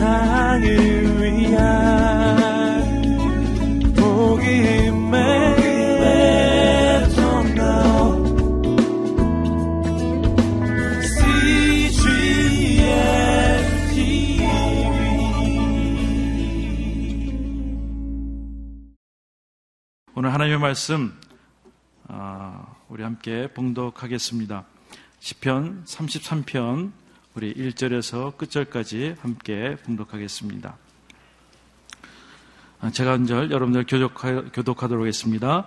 세상을 위한 복음의 오늘 하나님의 말씀 아, 우리 함께 봉독하겠습니다. 시편 33편 우리 1절에서 끝절까지 함께 봉독하겠습니다. 아, 제가 한 절 여러분들 교독하, 도록 하겠습니다.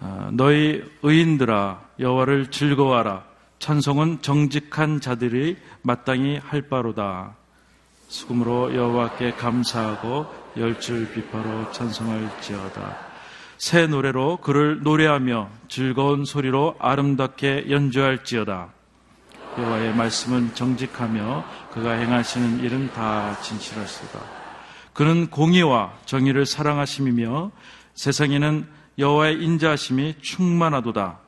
아, 너희 의인들아 여호와를 즐거워하라 찬송은 정직한 자들이 마땅히 할 바로다. 수금으로 여호와께 감사하고 열줄 비파로 찬송할지어다. 새 노래로 그를 노래하며 즐거운 소리로 아름답게 연주할지어다. 여호와의 말씀은 정직하며 그가 행하시는 일은 다 진실하시다. 그는 공의와 정의를 사랑하심이며 세상에는 여호와의 인자하심이 충만하도다.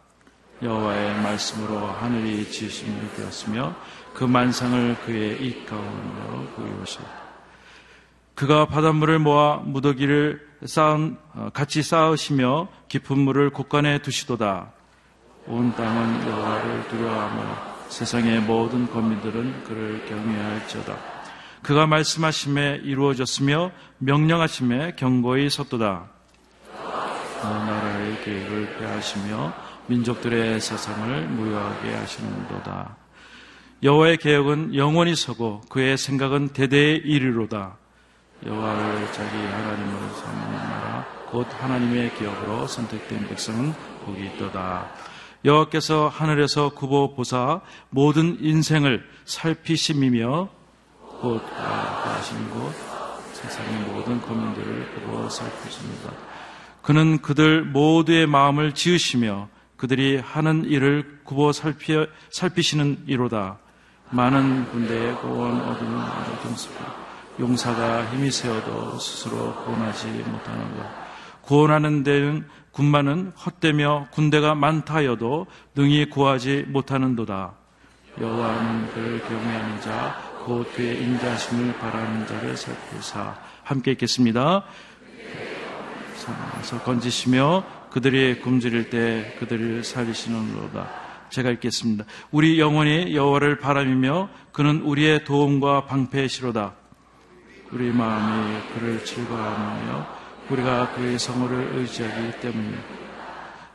여호와의 말씀으로 하늘이 지으심이 되었으며 그 만상을 그의 입 가운데로 보이오시다. 그가 바닷물을 모아 무더기를 쌓은, 어, 같이 쌓으시며 깊은 물을 곳간에 두시도다. 온 땅은 여호와를 두려워하며 세상의 모든 거민들은 그를 경외할지어다. 그가 말씀하심에 이루어졌으며 명령하심에 경고히 섰도다. 나라의 계획을 폐하시며 민족들의 세상을 무효하게 하시는도다. 여호와의 계획은 영원히 서고 그의 생각은 대대에 이르로다. 여호와를 자기 하나님으로 삼는 나라 곧 하나님의 기업으로 선택된 백성은 복이 있도다. 여호와께서 하늘에서 구보 보사 모든 인생을 살피심이며 곧 가하신 곳 세상의 모든 거민들을 구보 살피십니다. 그는 그들 모두의 마음을 지으시며 그들이 하는 일을 구보 살피, 살피시는 이로다. 많은 군대의 고원 아주 등습니다. 용사가 힘이 세어도 스스로 구원하지 못하는 것. 구원하는 데는 군마는 헛되며 군대가 많다 하여도 능히 구하지 못하는도다. 여호와는 그를 경외하는 자, 곧 그의 인자심을 바라는 자를 살피사. 함께 읽겠습니다. 서 건지시며 그들이 굶주릴 때 그들을 살리시는로다. 제가 읽겠습니다. 우리 영혼이 여호와를 바람이며 그는 우리의 도움과 방패시로다. 우리 마음이 그를 즐거워하며 우리가 그의 성호를 의지하기 때문에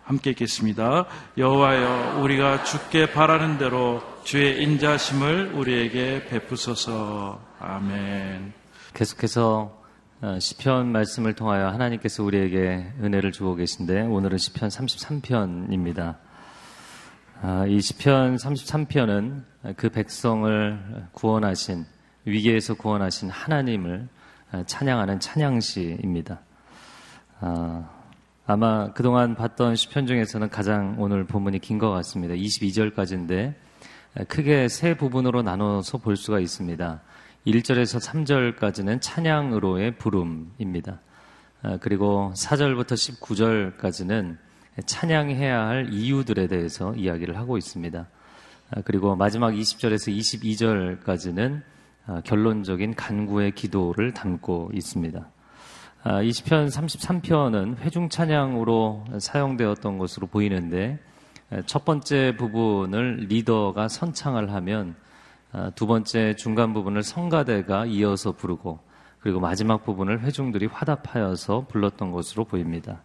함께 읽겠습니다. 여호와여 우리가 죽게 바라는 대로 주의 인자심을 우리에게 베푸소서. 아멘. 계속해서 어, 시편 말씀을 통하여 하나님께서 우리에게 은혜를 주고 계신데 오늘은 시편 33편입니다. 아, 이 시편 33편은 그 백성을 구원하신 위기에서 구원하신 하나님을 아, 찬양하는 찬양시입니다. 아, 아마 그동안 봤던 시편 중에서는 가장 오늘 본문이 긴 것 같습니다. 22절까지인데 아, 크게 세 부분으로 나눠서 볼 수가 있습니다. 1절에서 3절까지는 찬양으로의 부름입니다. 그리고 4절부터 19절까지는 찬양해야 할 이유들에 대해서 이야기를 하고 있습니다. 그리고 마지막 20절에서 22절까지는 아, 결론적인 간구의 기도를 담고 있습니다. 아, 이 시편 33편은 회중 찬양으로 사용되었던 것으로 보이는데 첫 번째 부분을 리더가 선창을 하면 아, 두 번째 중간 부분을 성가대가 이어서 부르고 그리고 마지막 부분을 회중들이 화답하여서 불렀던 것으로 보입니다.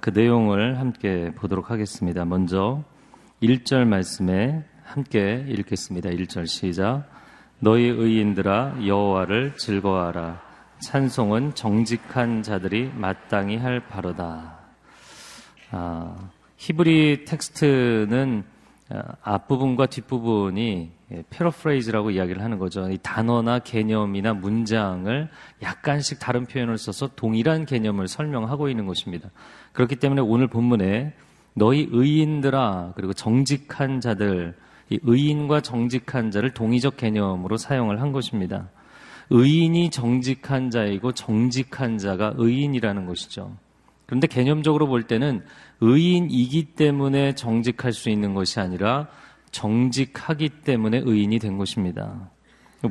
그 내용을 함께 보도록 하겠습니다. 먼저 1절 말씀에 함께 읽겠습니다. 1절 시작. 너희 의인들아 여호와를 즐거워하라. 찬송은 정직한 자들이 마땅히 할 바로다. 아, 히브리 텍스트는 아, 앞부분과 뒷부분이 패러프레이즈라고 이야기를 하는 거죠. 이 단어나 개념이나 문장을 약간씩 다른 표현을 써서 동일한 개념을 설명하고 있는 것입니다. 그렇기 때문에 오늘 본문에 너희 의인들아 그리고 정직한 자들 이 의인과 정직한 자를 동의적 개념으로 사용을 한 것입니다. 의인이 정직한 자이고 정직한 자가 의인이라는 것이죠. 그런데 개념적으로 볼 때는 의인이기 때문에 정직할 수 있는 것이 아니라 정직하기 때문에 의인이 된 것입니다.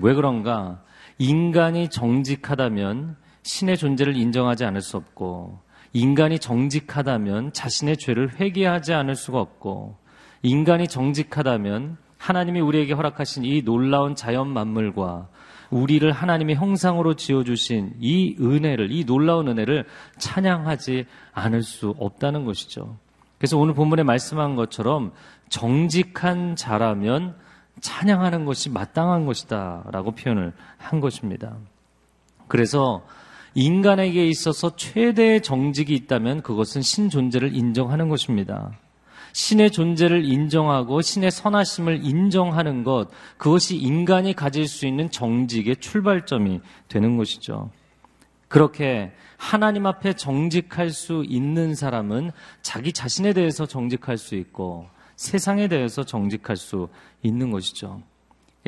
왜 그런가? 인간이 정직하다면 신의 존재를 인정하지 않을 수 없고 인간이 정직하다면 자신의 죄를 회개하지 않을 수가 없고 인간이 정직하다면 하나님이 우리에게 허락하신 이 놀라운 자연 만물과 우리를 하나님의 형상으로 지어주신 이 은혜를, 이 놀라운 은혜를 찬양하지 않을 수 없다는 것이죠. 그래서 오늘 본문에 말씀한 것처럼 정직한 자라면 찬양하는 것이 마땅한 것이다 라고 표현을 한 것입니다. 그래서 인간에게 있어서 최대의 정직이 있다면 그것은 신 존재를 인정하는 것입니다. 신의 존재를 인정하고 신의 선하심을 인정하는 것, 그것이 인간이 가질 수 있는 정직의 출발점이 되는 것이죠. 그렇게 하나님 앞에 정직할 수 있는 사람은 자기 자신에 대해서 정직할 수 있고 세상에 대해서 정직할 수 있는 것이죠.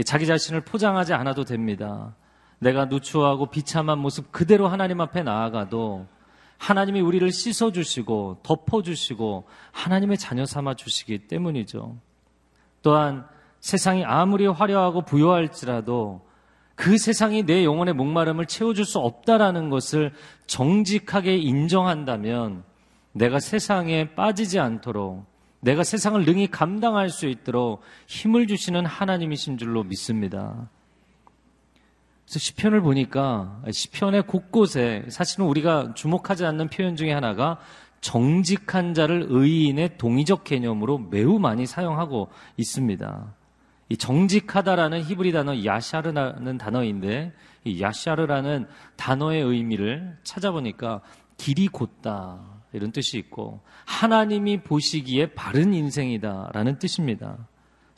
자기 자신을 포장하지 않아도 됩니다. 내가 누추하고 비참한 모습 그대로 하나님 앞에 나아가도 하나님이 우리를 씻어주시고 덮어주시고 하나님의 자녀 삼아 주시기 때문이죠. 또한 세상이 아무리 화려하고 부여할지라도 그 세상이 내 영혼의 목마름을 채워줄 수 없다라는 것을 정직하게 인정한다면 내가 세상에 빠지지 않도록 내가 세상을 능히 감당할 수 있도록 힘을 주시는 하나님이신 줄로 믿습니다. 그래서 시편을 보니까 시편의 곳곳에 사실은 우리가 주목하지 않는 표현 중에 하나가 정직한 자를 의인의 동의적 개념으로 매우 많이 사용하고 있습니다. 이 정직하다라는 히브리 단어 야샤르라는 단어인데 이 야샤르라는 단어의 의미를 찾아보니까 길이 곧다 이런 뜻이 있고 하나님이 보시기에 바른 인생이다라는 뜻입니다.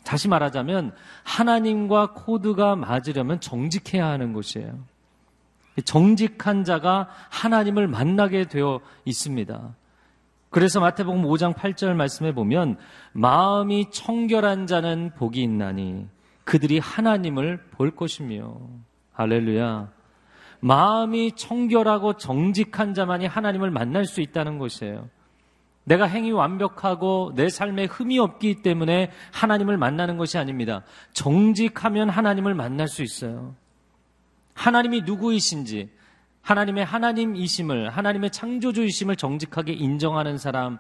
다시 말하자면 하나님과 코드가 맞으려면 정직해야 하는 것이에요. 정직한 자가 하나님을 만나게 되어 있습니다. 그래서 마태복음 5장 8절 말씀에 보면 마음이 청결한 자는 복이 있나니 그들이 하나님을 볼 것이며 할렐루야. 마음이 청결하고 정직한 자만이 하나님을 만날 수 있다는 것이에요. 내가 행위 완벽하고 내 삶에 흠이 없기 때문에 하나님을 만나는 것이 아닙니다. 정직하면 하나님을 만날 수 있어요. 하나님이 누구이신지, 하나님의 하나님이심을, 하나님의 창조주이심을 정직하게 인정하는 사람,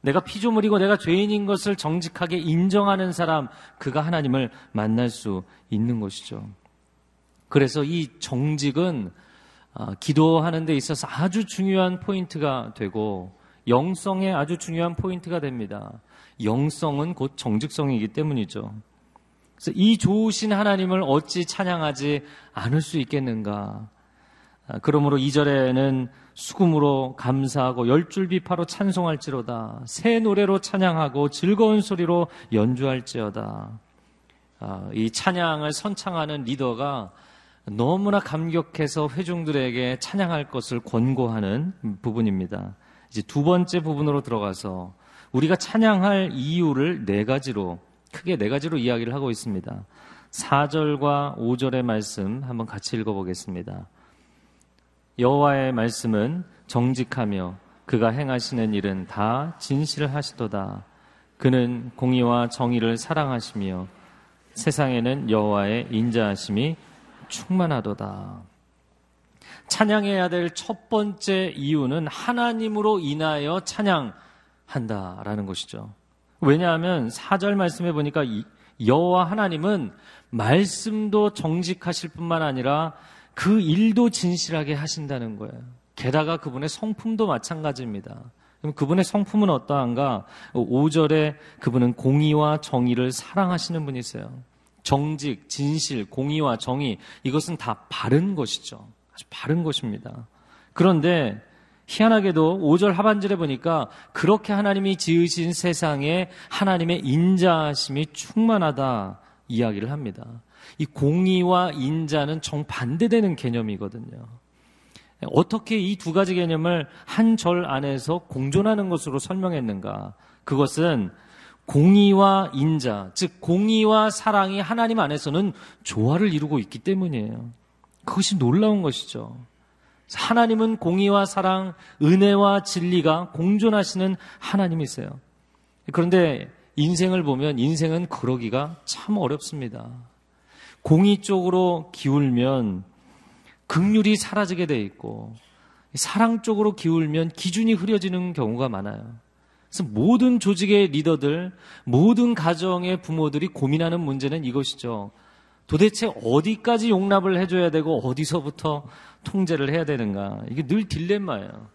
내가 피조물이고 내가 죄인인 것을 정직하게 인정하는 사람, 그가 하나님을 만날 수 있는 것이죠. 그래서 이 정직은 아, 기도하는 데 있어서 아주 중요한 포인트가 되고 영성의 아주 중요한 포인트가 됩니다. 영성은 곧 정직성이기 때문이죠. 그래서 이 좋으신 하나님을 어찌 찬양하지 않을 수 있겠는가? 아, 그러므로 이절에는 수금으로 감사하고 열줄 비파로 찬송할지로다. 새 노래로 찬양하고 즐거운 소리로 연주할지어다. 아, 이 찬양을 선창하는 리더가 너무나 감격해서 회중들에게 찬양할 것을 권고하는 부분입니다. 이제 두 번째 부분으로 들어가서 우리가 찬양할 이유를 네 가지로 크게 네 가지로 이야기를 하고 있습니다. 4절과 5절의 말씀 한번 같이 읽어 보겠습니다. 여호와의 말씀은 정직하며 그가 행하시는 일은 다 진실하시도다. 그는 공의와 정의를 사랑하시며 세상에는 여호와의 인자하심이 충만하도다. 찬양해야 될 첫 번째 이유는 하나님으로 인하여 찬양한다라는 것이죠. 왜냐하면 4절 말씀해 보니까 여호와 하나님은 말씀도 정직하실 뿐만 아니라 그 일도 진실하게 하신다는 거예요. 게다가 그분의 성품도 마찬가지입니다. 그럼 그분의 성품은 어떠한가? 5절에 그분은 공의와 정의를 사랑하시는 분이세요. 정직, 진실, 공의와 정의 이것은 다 바른 것이죠. 아주 바른 것입니다. 그런데 희한하게도 5절 하반절에 보니까 그렇게 하나님이 지으신 세상에 하나님의 인자심이 충만하다 이야기를 합니다. 이 공의와 인자는 정반대되는 개념이거든요. 어떻게 이 두 가지 개념을 한 절 안에서 공존하는 것으로 설명했는가? 그것은 공의와 인자, 즉 공의와 사랑이 하나님 안에서는 조화를 이루고 있기 때문이에요. 그것이 놀라운 것이죠. 하나님은 공의와 사랑, 은혜와 진리가 공존하시는 하나님이세요. 그런데 인생을 보면 인생은 그러기가 참 어렵습니다. 공의 쪽으로 기울면 극률이 사라지게 돼 있고 사랑 쪽으로 기울면 기준이 흐려지는 경우가 많아요. 그래서 모든 조직의 리더들, 모든 가정의 부모들이 고민하는 문제는 이것이죠. 도대체 어디까지 용납을 해줘야 되고 어디서부터 통제를 해야 되는가. 이게 늘 딜레마예요.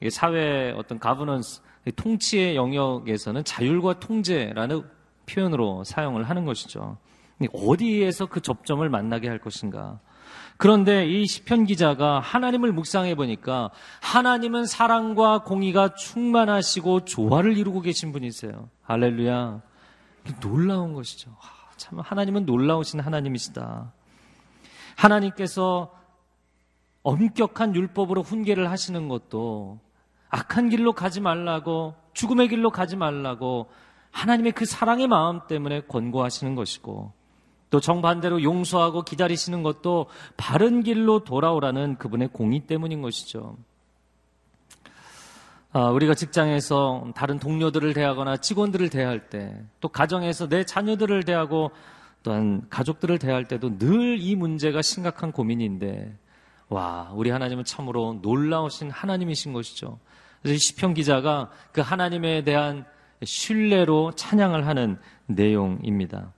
이게 사회 어떤 가버넌스, 통치의 영역에서는 자율과 통제라는 표현으로 사용을 하는 것이죠. 어디에서 그 접점을 만나게 할 것인가. 그런데 이 시편 기자가 하나님을 묵상해 보니까 하나님은 사랑과 공의가 충만하시고 조화를 이루고 계신 분이세요. 할렐루야. 놀라운 것이죠. 아, 참 하나님은 놀라우신 하나님이시다. 하나님께서 엄격한 율법으로 훈계를 하시는 것도 악한 길로 가지 말라고 죽음의 길로 가지 말라고 하나님의 그 사랑의 마음 때문에 권고하시는 것이고 또 정반대로 용서하고 기다리시는 것도 바른 길로 돌아오라는 그분의 공의 때문인 것이죠. 아, 우리가 직장에서 다른 동료들을 대하거나 직원들을 대할 때, 또 가정에서 내 자녀들을 대하고 또한 가족들을 대할 때도 늘 이 문제가 심각한 고민인데, 와, 우리 하나님은 참으로 놀라우신 하나님이신 것이죠. 그래서 시편 기자가 그 하나님에 대한 신뢰로 찬양을 하는 내용입니다.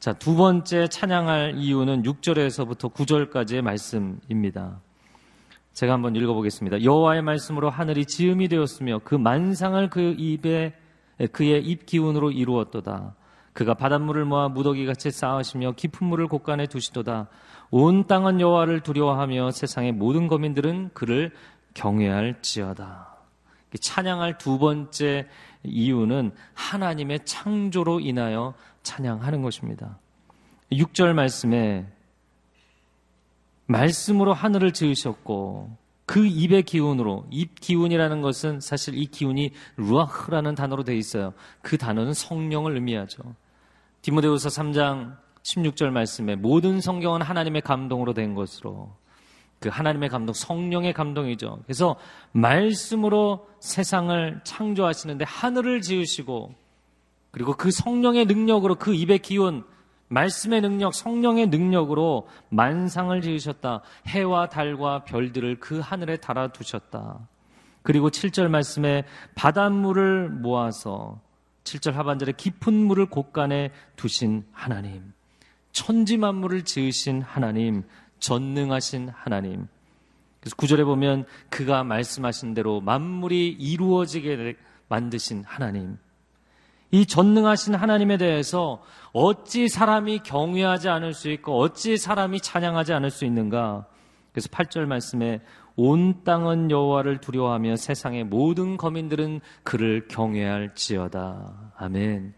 자, 두 번째 찬양할 이유는 6절에서부터 9절까지의 말씀입니다. 제가 한번 읽어보겠습니다. 여호와의 말씀으로 하늘이 지음이 되었으며 그 만상을 그 입에 그의 입 기운으로 이루었도다. 그가 바닷물을 모아 무더기 같이 쌓으시며 깊은 물을 곳간에 두시도다. 온 땅은 여호와를 두려워하며 세상의 모든 거민들은 그를 경외할지어다. 찬양할 두 번째 이유는 하나님의 창조로 인하여 찬양하는 것입니다. 6절 말씀에 말씀으로 하늘을 지으셨고 그 입의 기운으로 입 기운이라는 것은 사실 이 기운이 루아흐라는 단어로 되어 있어요. 그 단어는 성령을 의미하죠. 디모데후서 3장 16절 말씀에 모든 성경은 하나님의 감동으로 된 것으로 그 하나님의 감동, 성령의 감동이죠. 그래서 말씀으로 세상을 창조하시는데 하늘을 지으시고 그리고 그 성령의 능력으로 그 입의 기운, 말씀의 능력, 성령의 능력으로 만상을 지으셨다. 해와 달과 별들을 그 하늘에 달아두셨다. 그리고 7절 말씀에 바닷물을 모아서 7절 하반절에 깊은 물을 곳간에 두신 하나님. 천지 만물을 지으신 하나님. 전능하신 하나님. 그래서 구절에 보면 그가 말씀하신 대로 만물이 이루어지게 만드신 하나님. 이 전능하신 하나님에 대해서 어찌 사람이 경외하지 않을 수 있고 어찌 사람이 찬양하지 않을 수 있는가? 그래서 8절 말씀에 온 땅은 여호와를 두려워하며 세상의 모든 거민들은 그를 경외할지어다. 아멘.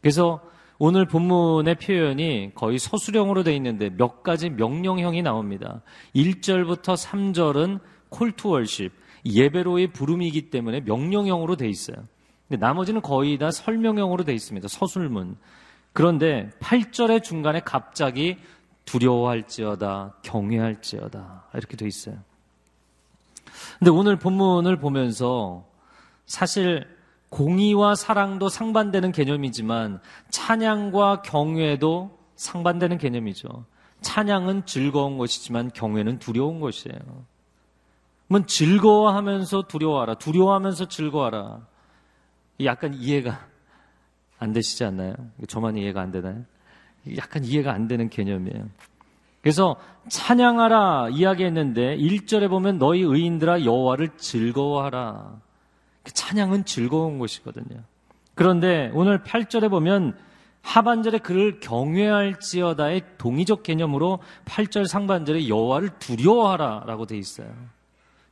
그래서 오늘 본문의 표현이 거의 서술형으로 되어 있는데 몇 가지 명령형이 나옵니다. 1절부터 3절은 콜투 월십, 예배로의 부름이기 때문에 명령형으로 되어 있어요. 근데 나머지는 거의 다 설명형으로 되어 있습니다. 서술문. 그런데 8절의 중간에 갑자기 두려워할지어다, 경외할지어다 이렇게 되어 있어요. 근데 오늘 본문을 보면서 사실 공의와 사랑도 상반되는 개념이지만 찬양과 경외도 상반되는 개념이죠. 찬양은 즐거운 것이지만 경외는 두려운 것이에요. 그러면 즐거워하면서 두려워하라. 두려워하면서 즐거워하라. 약간 이해가 안 되시지 않나요? 저만 이해가 안 되나요? 약간 이해가 안 되는 개념이에요. 그래서 찬양하라 이야기했는데 1절에 보면 너희 의인들아 여호와를 즐거워하라. 그 찬양은 즐거운 것이거든요. 그런데 오늘 8절에 보면 하반절에 그를 경외할지어다의 동의적 개념으로 8절 상반절에 여호와를 두려워하라라고 돼 있어요.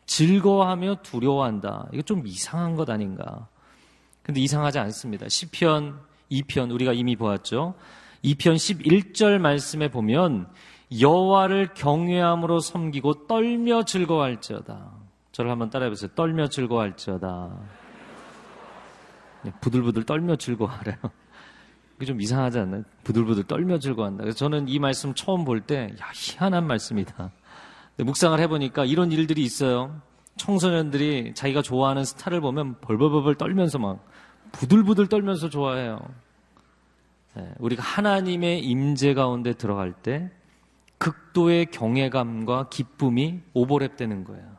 즐거워하며 두려워한다. 이거 좀 이상한 것 아닌가? 근데 이상하지 않습니다. 시편 2편 우리가 이미 보았죠. 2편 11절 말씀에 보면 여호와를 경외함으로 섬기고 떨며 즐거워할지어다. 저를 한번 따라해 보세요. 떨며 즐거워할지어다. 네, 부들부들 떨며 즐거워하래요. 그게 좀 이상하지 않나요? 부들부들 떨며 즐거워한다. 그래서 저는 이 말씀 처음 볼 때, 야, 희한한 말씀이다. 묵상을 해보니까 이런 일들이 있어요. 청소년들이 자기가 좋아하는 스타를 보면 벌벌벌벌 떨면서 막 부들부들 떨면서 좋아해요. 네, 우리가 하나님의 임재 가운데 들어갈 때 극도의 경외감과 기쁨이 오버랩되는 거예요.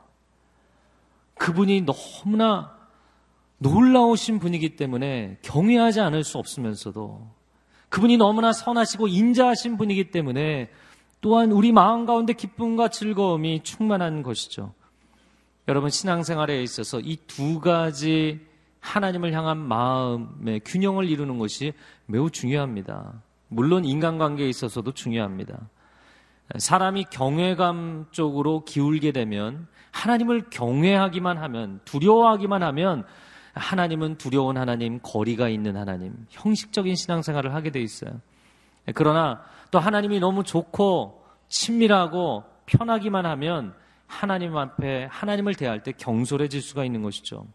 그분이 너무나 놀라우신 분이기 때문에 경외하지 않을 수 없으면서도 그분이 너무나 선하시고 인자하신 분이기 때문에 또한 우리 마음 가운데 기쁨과 즐거움이 충만한 것이죠. 여러분 신앙생활에 있어서 이 두 가지 하나님을 향한 마음의 균형을 이루는 것이 매우 중요합니다. 물론 인간관계에 있어서도 중요합니다. 사람이 경외감 쪽으로 기울게 되면 하나님을 경외하기만 하면 두려워하기만 하면 하나님은 두려운 하나님, 거리가 있는 하나님, 형식적인 신앙생활을 하게 돼 있어요. 그러나 또 하나님이 너무 좋고 친밀하고 편하기만 하면 하나님 앞에 하나님을 대할 때 경솔해질 수가 있는 것이죠.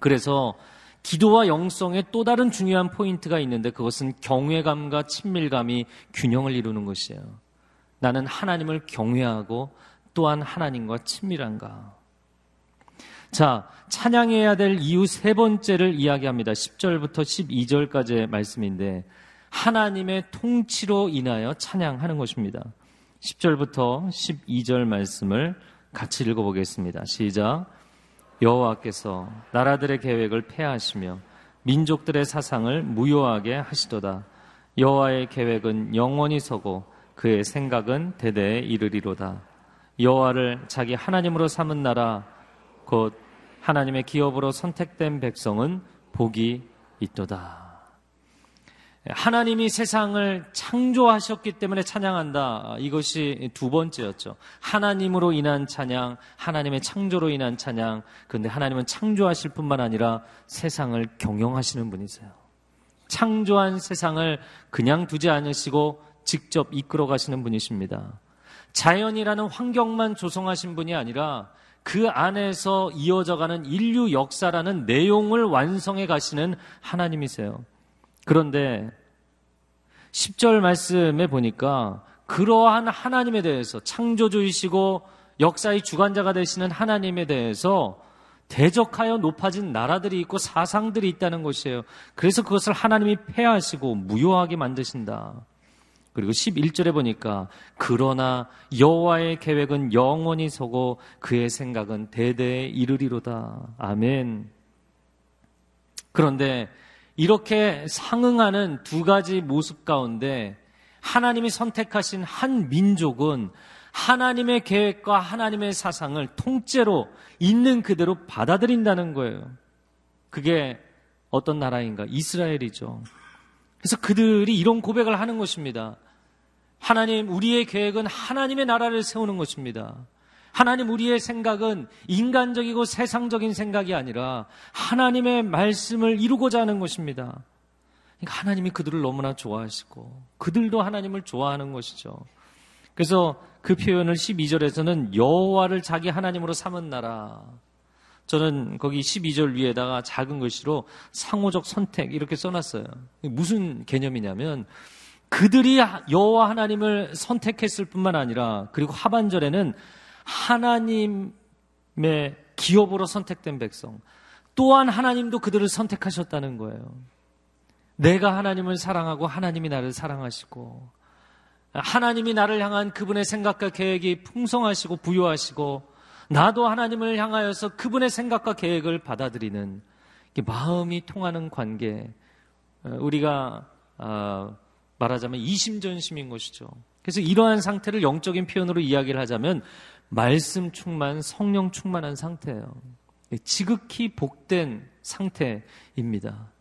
그래서 기도와 영성의 또 다른 중요한 포인트가 있는데 그것은 경외감과 친밀감이 균형을 이루는 것이에요. 나는 하나님을 경외하고 또한 하나님과 친밀한가. 자, 찬양해야 될 이유 세 번째를 이야기합니다. 10절부터 12절까지의 말씀인데 하나님의 통치로 인하여 찬양하는 것입니다. 10절부터 12절 말씀을 같이 읽어보겠습니다. 시작. 여호와께서 나라들의 계획을 폐하시며 민족들의 사상을 무효하게 하시도다. 여호와의 계획은 영원히 서고 그의 생각은 대대에 이르리로다. 여호와를 자기 하나님으로 삼은 나라 곧 하나님의 기업으로 선택된 백성은 복이 있도다. 하나님이 세상을 창조하셨기 때문에 찬양한다. 이것이 두 번째였죠. 하나님으로 인한 찬양, 하나님의 창조로 인한 찬양. 그런데 하나님은 창조하실 뿐만 아니라 세상을 경영하시는 분이세요. 창조한 세상을 그냥 두지 않으시고 직접 이끌어 가시는 분이십니다. 자연이라는 환경만 조성하신 분이 아니라 그 안에서 이어져가는 인류 역사라는 내용을 완성해 가시는 하나님이세요. 그런데 10절 말씀에 보니까 그러한 하나님에 대해서 창조주이시고 역사의 주관자가 되시는 하나님에 대해서 대적하여 높아진 나라들이 있고 사상들이 있다는 것이에요. 그래서 그것을 하나님이 폐하시고 무효하게 만드신다. 그리고 11절에 보니까 그러나 여호와의 계획은 영원히 서고 그의 생각은 대대에 이르리로다. 아멘. 그런데 이렇게 상응하는 두 가지 모습 가운데 하나님이 선택하신 한 민족은 하나님의 계획과 하나님의 사상을 통째로 있는 그대로 받아들인다는 거예요. 그게 어떤 나라인가? 이스라엘이죠. 그래서 그들이 이런 고백을 하는 것입니다. 하나님, 우리의 계획은 하나님의 나라를 세우는 것입니다. 하나님 우리의 생각은 인간적이고 세상적인 생각이 아니라 하나님의 말씀을 이루고자 하는 것입니다. 그러니까 하나님이 그들을 너무나 좋아하시고 그들도 하나님을 좋아하는 것이죠. 그래서 그 표현을 12절에서는 여호와를 자기 하나님으로 삼은 나라. 저는 거기 12절 위에다가 작은 글씨로 상호적 선택 이렇게 써놨어요. 무슨 개념이냐면 그들이 여호와 하나님을 선택했을 뿐만 아니라 그리고 하반절에는 하나님의 기업으로 선택된 백성, 또한 하나님도 그들을 선택하셨다는 거예요. 내가 하나님을 사랑하고 하나님이 나를 사랑하시고, 하나님이 나를 향한 그분의 생각과 계획이 풍성하시고 부유하시고, 나도 하나님을 향하여서 그분의 생각과 계획을 받아들이는 마음이 통하는 관계, 우리가 아, 말하자면 이심전심인 것이죠. 그래서 이러한 상태를 영적인 표현으로 이야기를 하자면 말씀 충만, 성령 충만한 상태예요. 지극히 복된 상태입니다.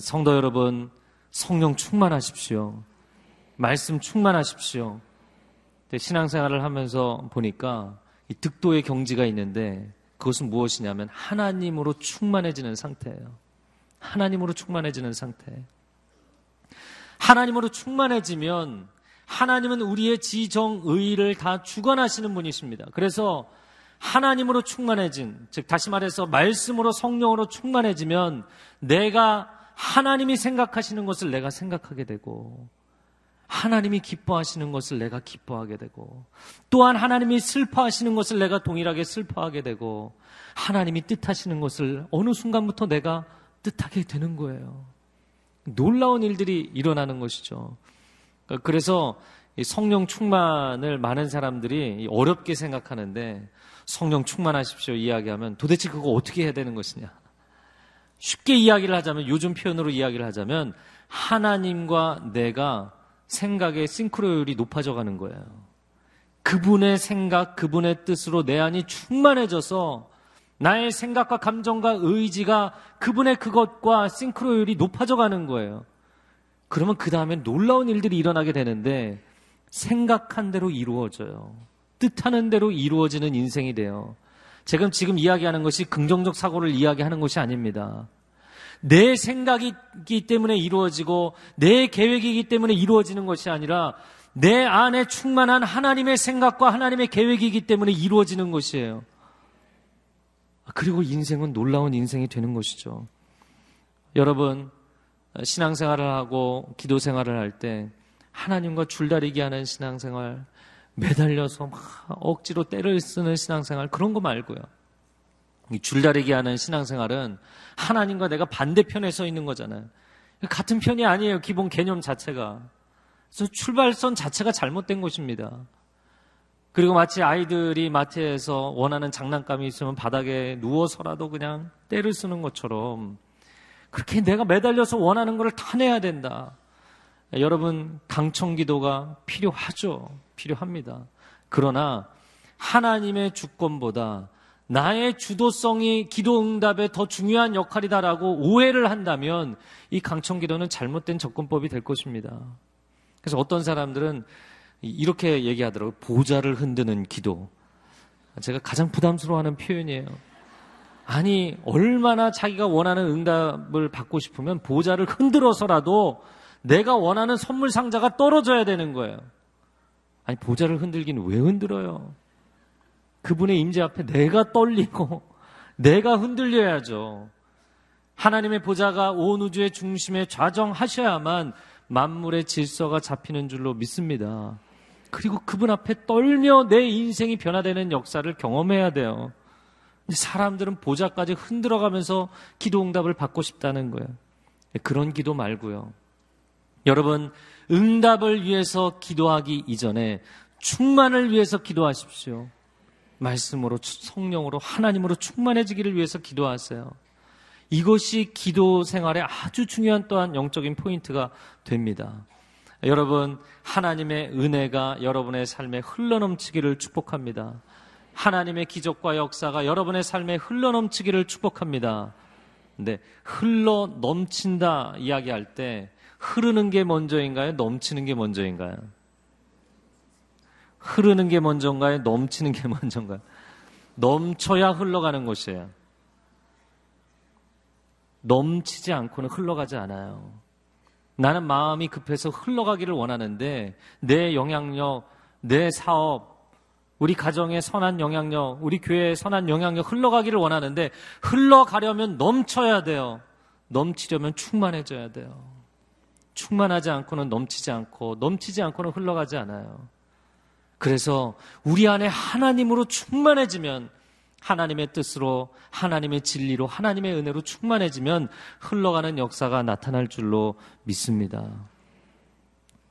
성도 여러분, 성령 충만하십시오. 말씀 충만하십시오. 신앙생활을 하면서 보니까 이 득도의 경지가 있는데 그것은 무엇이냐면 하나님으로 충만해지는 상태예요. 하나님으로 충만해지는 상태. 하나님으로 충만해지면 하나님은 우리의 지정의를 다 주관하시는 분이십니다. 그래서 하나님으로 충만해진, 즉, 다시 말해서 말씀으로 성령으로 충만해지면 내가 하나님이 생각하시는 것을 내가 생각하게 되고, 하나님이 기뻐하시는 것을 내가 기뻐하게 되고, 또한 하나님이 슬퍼하시는 것을 내가 동일하게 슬퍼하게 되고, 하나님이 뜻하시는 것을 어느 순간부터 내가 뜻하게 되는 거예요. 놀라운 일들이 일어나는 것이죠. 그래서 성령 충만을 많은 사람들이 어렵게 생각하는데 성령 충만하십시오 이야기하면 도대체 그거 어떻게 해야 되는 것이냐. 쉽게 이야기를 하자면 요즘 표현으로 이야기를 하자면 하나님과 내가 생각의 싱크로율이 높아져 가는 거예요. 그분의 생각, 그분의 뜻으로 내 안이 충만해져서 나의 생각과 감정과 의지가 그분의 그것과 싱크로율이 높아져 가는 거예요. 그러면 그 다음에 놀라운 일들이 일어나게 되는데 생각한 대로 이루어져요. 뜻하는 대로 이루어지는 인생이 돼요. 제가 지금 이야기하는 것이 긍정적 사고를 이야기하는 것이 아닙니다. 내 생각이기 때문에 이루어지고 내 계획이기 때문에 이루어지는 것이 아니라 내 안에 충만한 하나님의 생각과 하나님의 계획이기 때문에 이루어지는 것이에요. 그리고 인생은 놀라운 인생이 되는 것이죠. 여러분, 신앙생활을 하고 기도 생활을 할 때 하나님과 줄다리기 하는 신앙생활, 매달려서 막 억지로 때를 쓰는 신앙생활 그런 거 말고요. 줄다리기 하는 신앙생활은 하나님과 내가 반대편에 서 있는 거잖아요. 같은 편이 아니에요. 기본 개념 자체가. 그래서 출발선 자체가 잘못된 것입니다. 그리고 마치 아이들이 마트에서 원하는 장난감이 있으면 바닥에 누워서라도 그냥 때를 쓰는 것처럼 그렇게 내가 매달려서 원하는 것을 다 내야 된다. 여러분, 강청 기도가 필요하죠. 필요합니다. 그러나 하나님의 주권보다 나의 주도성이 기도 응답에 더 중요한 역할이다라고 오해를 한다면 이 강청 기도는 잘못된 접근법이 될 것입니다. 그래서 어떤 사람들은 이렇게 얘기하더라고요. 보좌를 흔드는 기도. 제가 가장 부담스러워하는 표현이에요. 아니, 얼마나 자기가 원하는 응답을 받고 싶으면 보좌를 흔들어서라도 내가 원하는 선물 상자가 떨어져야 되는 거예요. 아니, 보좌를 흔들기는 왜 흔들어요? 그분의 임재 앞에 내가 떨리고 내가 흔들려야죠. 하나님의 보좌가 온 우주의 중심에 좌정하셔야만 만물의 질서가 잡히는 줄로 믿습니다. 그리고 그분 앞에 떨며 내 인생이 변화되는 역사를 경험해야 돼요. 사람들은 보좌까지 흔들어가면서 기도 응답을 받고 싶다는 거예요. 그런 기도 말고요. 여러분, 응답을 위해서 기도하기 이전에 충만을 위해서 기도하십시오. 말씀으로, 성령으로, 하나님으로 충만해지기를 위해서 기도하세요. 이것이 기도 생활에 아주 중요한 또한 영적인 포인트가 됩니다. 여러분, 하나님의 은혜가 여러분의 삶에 흘러넘치기를 축복합니다. 하나님의 기적과 역사가 여러분의 삶에 흘러 넘치기를 축복합니다. 근데 흘러 넘친다 이야기할 때 흐르는 게 먼저인가요? 넘치는 게 먼저인가요? 흐르는 게 먼저인가요? 넘치는 게 먼저인가요? 넘쳐야 흘러가는 것이에요. 넘치지 않고는 흘러가지 않아요. 나는 마음이 급해서 흘러가기를 원하는데 내 영향력, 내 사업, 우리 가정의 선한 영향력, 우리 교회의 선한 영향력 흘러가기를 원하는데 흘러가려면 넘쳐야 돼요. 넘치려면 충만해져야 돼요. 충만하지 않고는 넘치지 않고 넘치지 않고는 흘러가지 않아요. 그래서 우리 안에 하나님으로 충만해지면 하나님의 뜻으로 하나님의 진리로 하나님의 은혜로 충만해지면 흘러가는 역사가 나타날 줄로 믿습니다.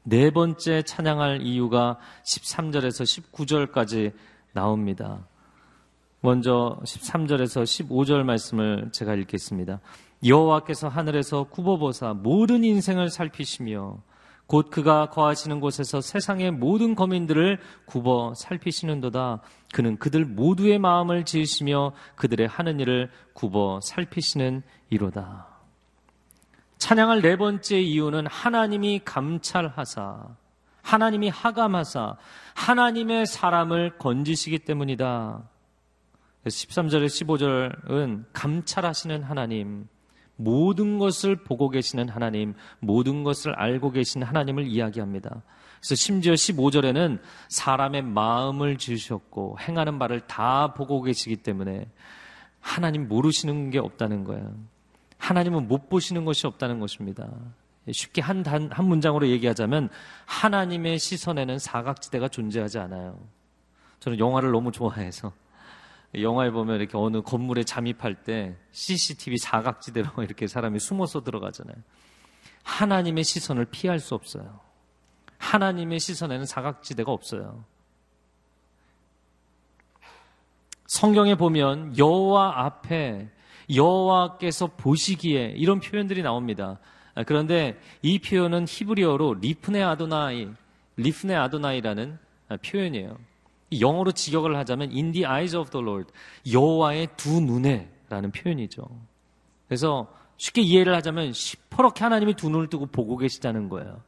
네 번째 찬양할 이유가 13절에서 19절까지 나옵니다. 먼저 13절에서 15절 말씀을 제가 읽겠습니다. 여호와께서 하늘에서 굽어보사 모든 인생을 살피시며 곧 그가 거하시는 곳에서 세상의 모든 거민들을 굽어 살피시는도다. 그는 그들 모두의 마음을 지으시며 그들의 하는 일을 굽어 살피시는 이로다. 찬양할 네 번째 이유는 하나님이 감찰하사, 하나님이 하감하사, 하나님의 사람을 건지시기 때문이다. 13절에 15절은 감찰하시는 하나님, 모든 것을 보고 계시는 하나님, 모든 것을 알고 계신 하나님을 이야기합니다. 그래서 심지어 15절에는 사람의 마음을 지으셨고 행하는 바를 다 보고 계시기 때문에 하나님 모르시는 게 없다는 거예요. 하나님은 못 보시는 것이 없다는 것입니다. 쉽게 한, 단, 한 문장으로 얘기하자면 하나님의 시선에는 사각지대가 존재하지 않아요. 저는 영화를 너무 좋아해서 영화에 보면 이렇게 어느 건물에 잠입할 때 CCTV 사각지대로 이렇게 사람이 숨어서 들어가잖아요. 하나님의 시선을 피할 수 없어요. 하나님의 시선에는 사각지대가 없어요. 성경에 보면 여호와 앞에 여호와께서 보시기에 이런 표현들이 나옵니다. 아, 그런데 이 표현은 히브리어로 리프네 아도나이, 리프네 아도나이라는 아, 표현이에요. 영어로 직역을 하자면 in the eyes of the Lord, 여호와의 두 눈에라는 표현이죠. 그래서 쉽게 이해를 하자면 시퍼렇게 하나님이 두 눈을 뜨고 보고 계시다는 거예요.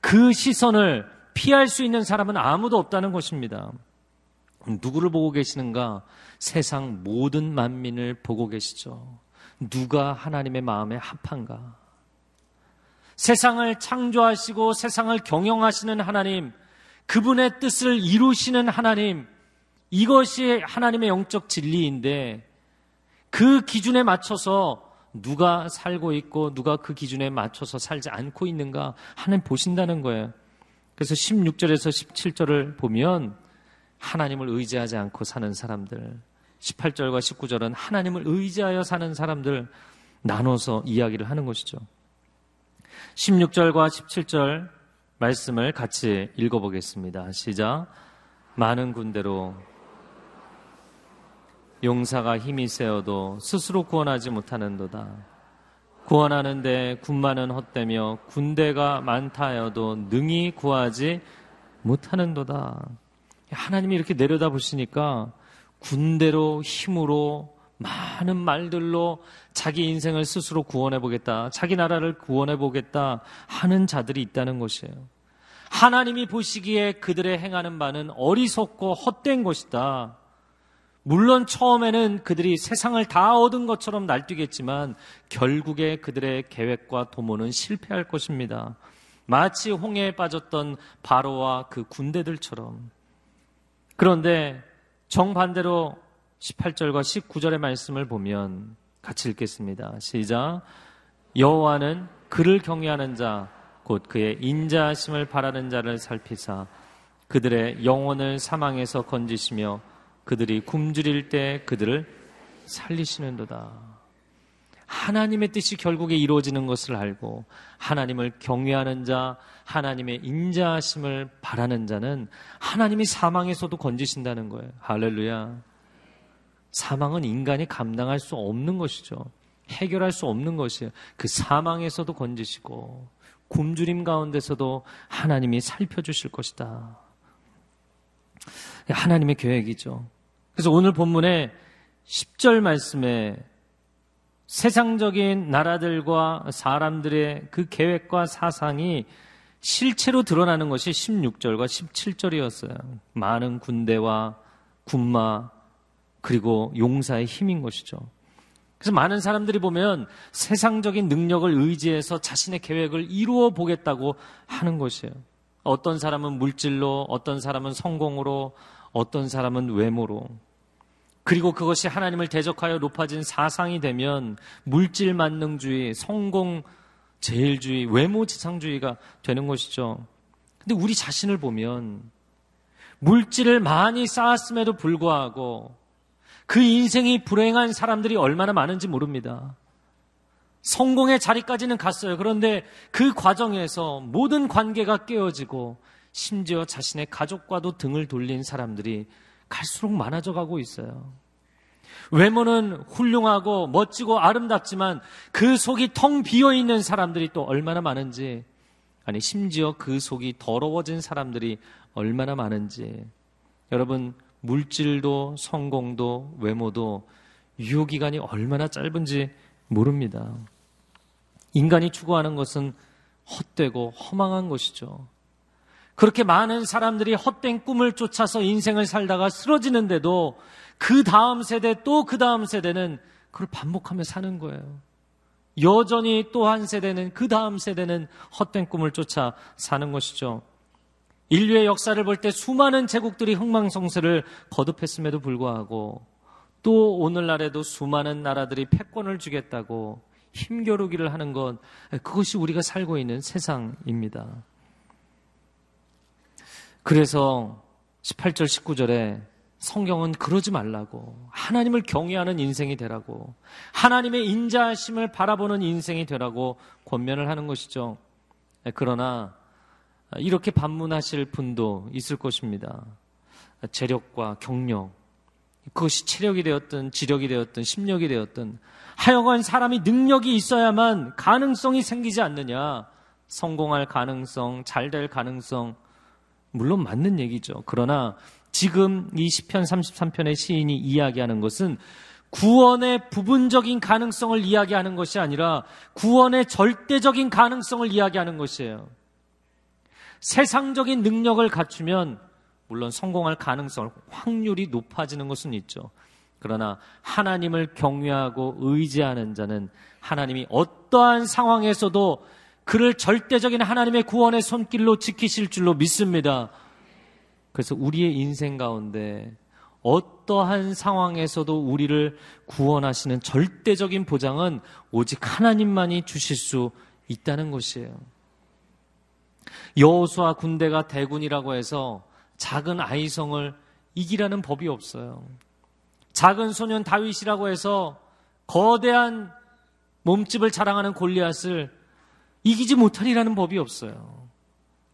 그 시선을 피할 수 있는 사람은 아무도 없다는 것입니다. 누구를 보고 계시는가? 세상 모든 만민을 보고 계시죠. 누가 하나님의 마음에 합한가? 세상을 창조하시고 세상을 경영하시는 하나님, 그분의 뜻을 이루시는 하나님, 이것이 하나님의 영적 진리인데 그 기준에 맞춰서 누가 살고 있고 누가 그 기준에 맞춰서 살지 않고 있는가 하나님 보신다는 거예요. 그래서 16절에서 17절을 보면 하나님을 의지하지 않고 사는 사람들, 18절과 19절은 하나님을 의지하여 사는 사람들 나눠서 이야기를 하는 것이죠. 16절과 17절 말씀을 같이 읽어보겠습니다. 시작. 많은 군대로 용사가 힘이 세어도 스스로 구원하지 못하는도다. 구원하는데 군마는 헛되며 군대가 많다 하여도 능히 구하지 못하는도다. 하나님이 이렇게 내려다 보시니까 군대로 힘으로 많은 말들로 자기 인생을 스스로 구원해 보겠다. 자기 나라를 구원해 보겠다 하는 자들이 있다는 것이에요. 하나님이 보시기에 그들의 행하는 바는 어리석고 헛된 것이다. 물론 처음에는 그들이 세상을 다 얻은 것처럼 날뛰겠지만 결국에 그들의 계획과 도모는 실패할 것입니다. 마치 홍해에 빠졌던 바로와 그 군대들처럼. 그런데 정반대로 18절과 19절의 말씀을 보면 같이 읽겠습니다. 시작. 여호와는 그를 경외하는 자, 곧 그의 인자하심을 바라는 자를 살피사 그들의 영혼을 사망에서 건지시며 그들이 굶주릴 때 그들을 살리시는도다. 하나님의 뜻이 결국에 이루어지는 것을 알고 하나님을 경외하는 자, 하나님의 인자하심을 바라는 자는 하나님이 사망에서도 건지신다는 거예요. 할렐루야. 사망은 인간이 감당할 수 없는 것이죠. 해결할 수 없는 것이에요. 그 사망에서도 건지시고 굶주림 가운데서도 하나님이 살펴주실 것이다. 하나님의 계획이죠. 그래서 오늘 본문에 10절 말씀에 세상적인 나라들과 사람들의 그 계획과 사상이 실체로 드러나는 것이 16절과 17절이었어요. 많은 군대와 군마 그리고 용사의 힘인 것이죠. 그래서 많은 사람들이 보면 세상적인 능력을 의지해서 자신의 계획을 이루어 보겠다고 하는 것이에요. 어떤 사람은 물질로, 어떤 사람은 성공으로, 어떤 사람은 외모로. 그리고 그것이 하나님을 대적하여 높아진 사상이 되면 물질 만능주의, 성공 제일주의, 외모 지상주의가 되는 것이죠. 근데 우리 자신을 보면 물질을 많이 쌓았음에도 불구하고 그 인생이 불행한 사람들이 얼마나 많은지 모릅니다. 성공의 자리까지는 갔어요. 그런데 그 과정에서 모든 관계가 깨어지고 심지어 자신의 가족과도 등을 돌린 사람들이 갈수록 많아져 가고 있어요. 외모는 훌륭하고 멋지고 아름답지만 그 속이 텅 비어 있는 사람들이 또 얼마나 많은지, 아니, 심지어 그 속이 더러워진 사람들이 얼마나 많은지. 여러분, 물질도 성공도 외모도 유효기간이 얼마나 짧은지 모릅니다. 인간이 추구하는 것은 헛되고 허망한 것이죠. 그렇게 많은 사람들이 헛된 꿈을 쫓아서 인생을 살다가 쓰러지는데도 그 다음 세대 또 그 다음 세대는 그걸 반복하며 사는 거예요. 여전히 또 한 세대는 그 다음 세대는 헛된 꿈을 쫓아 사는 것이죠. 인류의 역사를 볼 때 수많은 제국들이 흥망성쇠를 거듭했음에도 불구하고 또 오늘날에도 수많은 나라들이 패권을 주겠다고 힘겨루기를 하는 것, 그것이 우리가 살고 있는 세상입니다. 그래서 18절, 19절에 성경은 그러지 말라고 하나님을 경외하는 인생이 되라고 하나님의 인자하심을 바라보는 인생이 되라고 권면을 하는 것이죠. 그러나 이렇게 반문하실 분도 있을 것입니다. 재력과 경력, 그것이 체력이 되었든 지력이 되었든 심력이 되었든 하여간 사람이 능력이 있어야만 가능성이 생기지 않느냐. 성공할 가능성, 잘 될 가능성, 물론 맞는 얘기죠. 그러나 지금 이 시편 33편의 시인이 이야기하는 것은 구원의 부분적인 가능성을 이야기하는 것이 아니라 구원의 절대적인 가능성을 이야기하는 것이에요. 세상적인 능력을 갖추면 물론 성공할 가능성, 확률이 높아지는 것은 있죠. 그러나 하나님을 경외하고 의지하는 자는 하나님이 어떠한 상황에서도 그를 절대적인 하나님의 구원의 손길로 지키실 줄로 믿습니다. 그래서 우리의 인생 가운데 어떠한 상황에서도 우리를 구원하시는 절대적인 보장은 오직 하나님만이 주실 수 있다는 것이에요. 여호수아 군대가 대군이라고 해서 작은 아이성을 이기라는 법이 없어요. 작은 소년 다윗이라고 해서 거대한 몸집을 자랑하는 골리앗을 이기지 못하리라는 법이 없어요.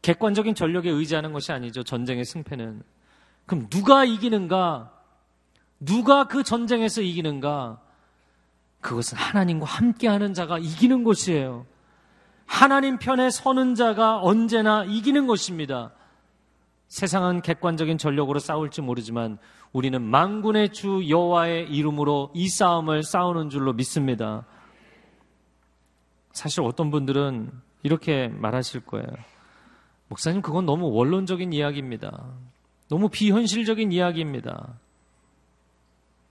객관적인 전력에 의지하는 것이 아니죠. 전쟁의 승패는. 그럼 누가 이기는가? 누가 그 전쟁에서 이기는가? 그것은 하나님과 함께하는 자가 이기는 것이에요. 하나님 편에 서는 자가 언제나 이기는 것입니다. 세상은 객관적인 전력으로 싸울지 모르지만 우리는 만군의 주 여호와의 이름으로 이 싸움을 싸우는 줄로 믿습니다. 사실 어떤 분들은 이렇게 말하실 거예요. 목사님, 그건 너무 원론적인 이야기입니다. 너무 비현실적인 이야기입니다.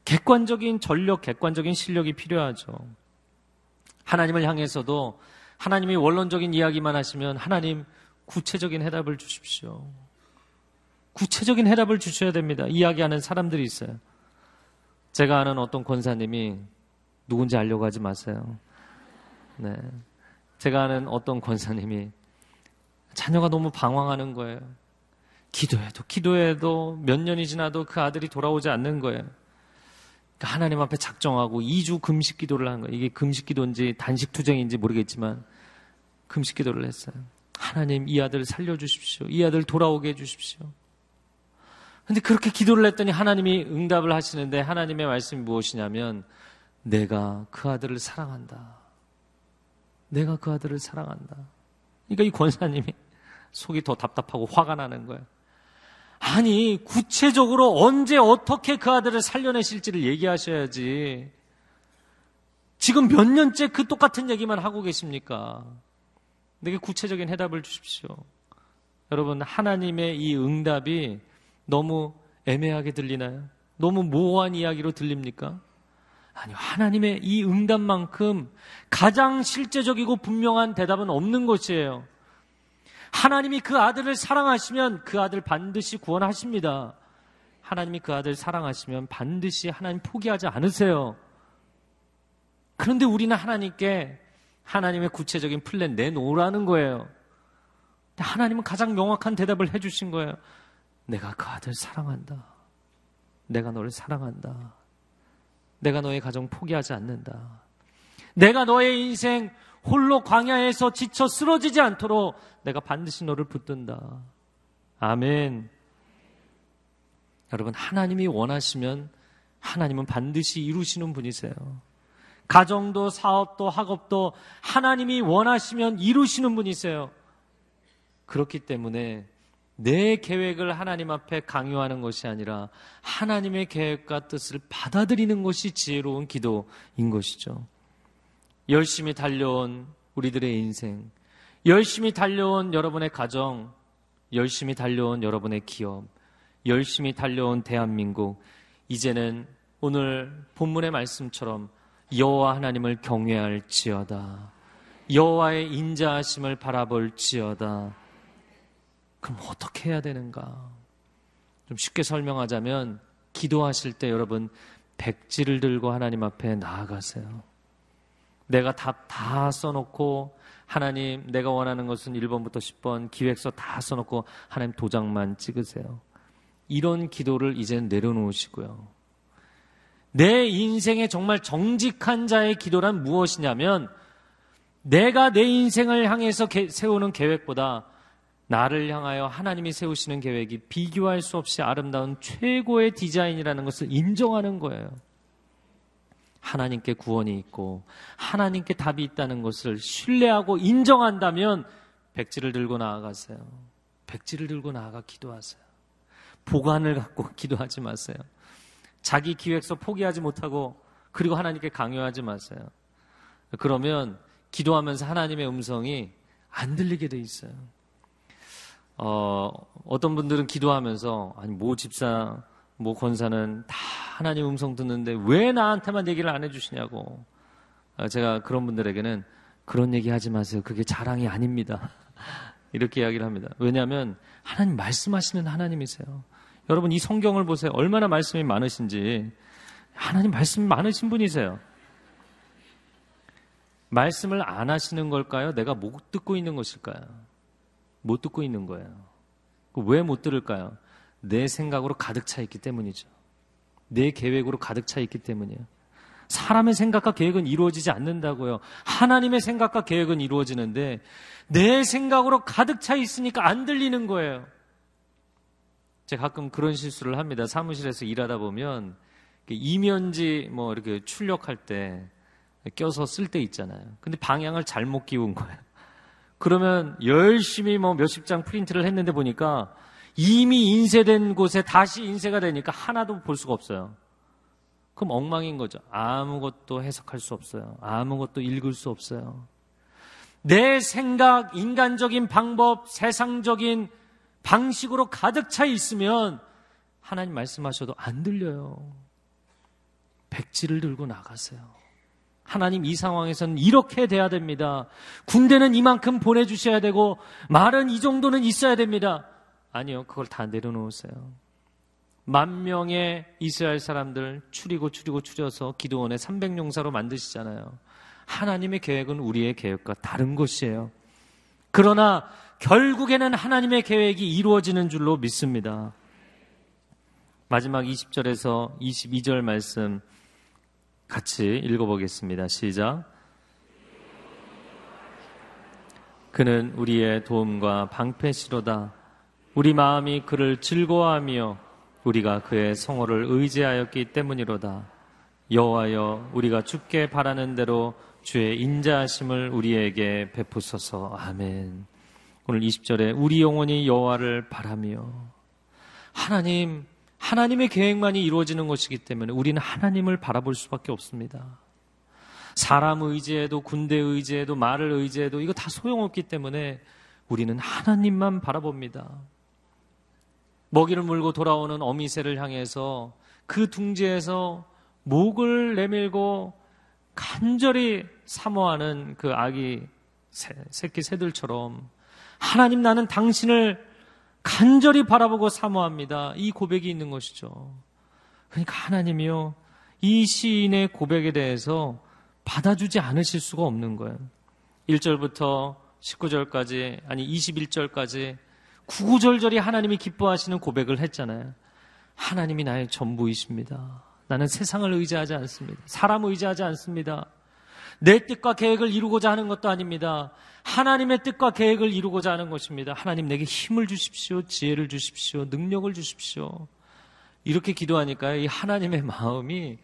객관적인 전력, 객관적인 실력이 필요하죠. 하나님을 향해서도 하나님이 원론적인 이야기만 하시면 하나님 구체적인 해답을 주십시오. 구체적인 해답을 주셔야 됩니다. 이야기하는 사람들이 있어요. 제가 아는 어떤 권사님이 누군지 알려고 하지 마세요. 네. 제가 아는 어떤 권사님이 자녀가 너무 방황하는 거예요. 기도해도 기도해도 몇 년이 지나도 그 아들이 돌아오지 않는 거예요. 그러니까 하나님 앞에 작정하고 2주 금식 기도를 한 거예요. 이게 금식 기도인지 단식 투쟁인지 모르겠지만 금식 기도를 했어요. 하나님 이 아들 살려주십시오. 이 아들 돌아오게 해주십시오. 근데 그렇게 기도를 했더니 하나님이 응답을 하시는데 하나님의 말씀이 무엇이냐면 내가 그 아들을 사랑한다. 내가 그 아들을 사랑한다. 그러니까 이 권사님이 속이 더 답답하고 화가 나는 거예요. 아니, 구체적으로 언제 어떻게 그 아들을 살려내실지를 얘기하셔야지. 지금 몇 년째 그 똑같은 얘기만 하고 계십니까? 내게 구체적인 해답을 주십시오. 여러분, 하나님의 이 응답이 너무 애매하게 들리나요? 너무 모호한 이야기로 들립니까? 아니요. 하나님의 이 응답만큼 가장 실제적이고 분명한 대답은 없는 것이에요. 하나님이 그 아들을 사랑하시면 그 아들 반드시 구원하십니다. 하나님이 그 아들 사랑하시면 반드시 하나님 포기하지 않으세요. 그런데 우리는 하나님께 하나님의 구체적인 플랜 내놓으라는 거예요. 하나님은 가장 명확한 대답을 해주신 거예요. 내가 그 아들 사랑한다. 내가 너를 사랑한다. 내가 너의 가정 포기하지 않는다. 내가 너의 인생 홀로 광야에서 지쳐 쓰러지지 않도록 내가 반드시 너를 붙든다. 아멘. 여러분, 하나님이 원하시면 하나님은 반드시 이루시는 분이세요. 가정도 사업도 학업도 하나님이 원하시면 이루시는 분이세요. 그렇기 때문에 내 계획을 하나님 앞에 강요하는 것이 아니라 하나님의 계획과 뜻을 받아들이는 것이 지혜로운 기도인 것이죠. 열심히 달려온 우리들의 인생, 열심히 달려온 여러분의 가정, 열심히 달려온 여러분의 기업, 열심히 달려온 대한민국, 이제는 오늘 본문의 말씀처럼 여호와 하나님을 경외할지어다. 여호와의 인자하심을 바라볼지어다. 그럼 어떻게 해야 되는가? 좀 쉽게 설명하자면 기도하실 때 여러분 백지를 들고 하나님 앞에 나아가세요. 내가 답 다 써놓고 하나님 내가 원하는 것은 1번부터 10번 기획서 다 써놓고 하나님 도장만 찍으세요. 이런 기도를 이제 내려놓으시고요. 내 인생에 정말 정직한 자의 기도란 무엇이냐면 내가 내 인생을 향해서 세우는 계획보다 나를 향하여 하나님이 세우시는 계획이 비교할 수 없이 아름다운 최고의 디자인이라는 것을 인정하는 거예요. 하나님께 구원이 있고 하나님께 답이 있다는 것을 신뢰하고 인정한다면 백지를 들고 나아가세요. 백지를 들고 나아가 기도하세요. 보관을 갖고 기도하지 마세요. 자기 기획서 포기하지 못하고 그리고 하나님께 강요하지 마세요. 그러면 기도하면서 하나님의 음성이 안 들리게 돼 있어요. 어, 어떤 분들은 기도하면서 아니 모 집사, 모 권사는 다 하나님 음성 듣는데 왜 나한테만 얘기를 안 해주시냐고. 어, 제가 그런 분들에게는 그런 얘기 하지 마세요. 그게 자랑이 아닙니다. 이렇게 이야기를 합니다. 왜냐하면 하나님 말씀하시는 하나님이세요. 여러분 이 성경을 보세요. 얼마나 말씀이 많으신지 하나님 말씀이 많으신 분이세요. 말씀을 안 하시는 걸까요? 내가 못 듣고 있는 것일까요? 못 듣고 있는 거예요. 왜 못 들을까요? 내 생각으로 가득 차 있기 때문이죠. 내 계획으로 가득 차 있기 때문이에요. 사람의 생각과 계획은 이루어지지 않는다고요. 하나님의 생각과 계획은 이루어지는데 내 생각으로 가득 차 있으니까 안 들리는 거예요. 제가 가끔 그런 실수를 합니다. 사무실에서 일하다 보면 이면지 뭐 이렇게 출력할 때 껴서 쓸 때 있잖아요. 근데 방향을 잘못 끼운 거예요. 그러면 열심히 뭐 몇십 장 프린트를 했는데 보니까 이미 인쇄된 곳에 다시 인쇄가 되니까 하나도 볼 수가 없어요. 그럼 엉망인 거죠. 아무것도 해석할 수 없어요. 아무것도 읽을 수 없어요. 내 생각, 인간적인 방법, 세상적인 방식으로 가득 차 있으면 하나님 말씀하셔도 안 들려요. 백지를 들고 나가세요. 하나님 이 상황에서는 이렇게 돼야 됩니다. 군대는 이만큼 보내주셔야 되고 말은 이 정도는 있어야 됩니다. 아니요, 그걸 다 내려놓으세요. 만 명의 이스라엘 사람들 추리고 추리고 추려서 기도원에 300용사로 만드시잖아요. 하나님의 계획은 우리의 계획과 다른 것이에요. 그러나 결국에는 하나님의 계획이 이루어지는 줄로 믿습니다. 마지막 20절에서 22절 말씀 같이 읽어보겠습니다. 시작. 그는 우리의 도움과 방패시로다. 우리 마음이 그를 즐거워하며 우리가 그의 성호를 의지하였기 때문이로다. 여호와여 우리가 죽게 바라는 대로 주의 인자하심을 우리에게 베푸소서. 아멘. 오늘 20절에 우리 영혼이 여호와를 바라며 하나님 하나님의 계획만이 이루어지는 것이기 때문에 우리는 하나님을 바라볼 수밖에 없습니다. 사람 의지에도 군대 의지에도 말을 의지해도 이거 다 소용없기 때문에 우리는 하나님만 바라봅니다. 먹이를 물고 돌아오는 어미새를 향해서 그 둥지에서 목을 내밀고 간절히 사모하는 그 아기 새, 새끼 새들처럼 하나님 나는 당신을 간절히 바라보고 사모합니다. 이 고백이 있는 것이죠. 그러니까 하나님이요. 이 시인의 고백에 대해서 받아주지 않으실 수가 없는 거예요. 1절부터 19절까지, 아니 21절까지 구구절절히 하나님이 기뻐하시는 고백을 했잖아요. 하나님이 나의 전부이십니다. 나는 세상을 의지하지 않습니다. 사람 의지하지 않습니다. 내 뜻과 계획을 이루고자 하는 것도 아닙니다. 하나님의 뜻과 계획을 이루고자 하는 것입니다. 하나님 내게 힘을 주십시오. 지혜를 주십시오. 능력을 주십시오. 이렇게 기도하니까 이 하나님의 마음이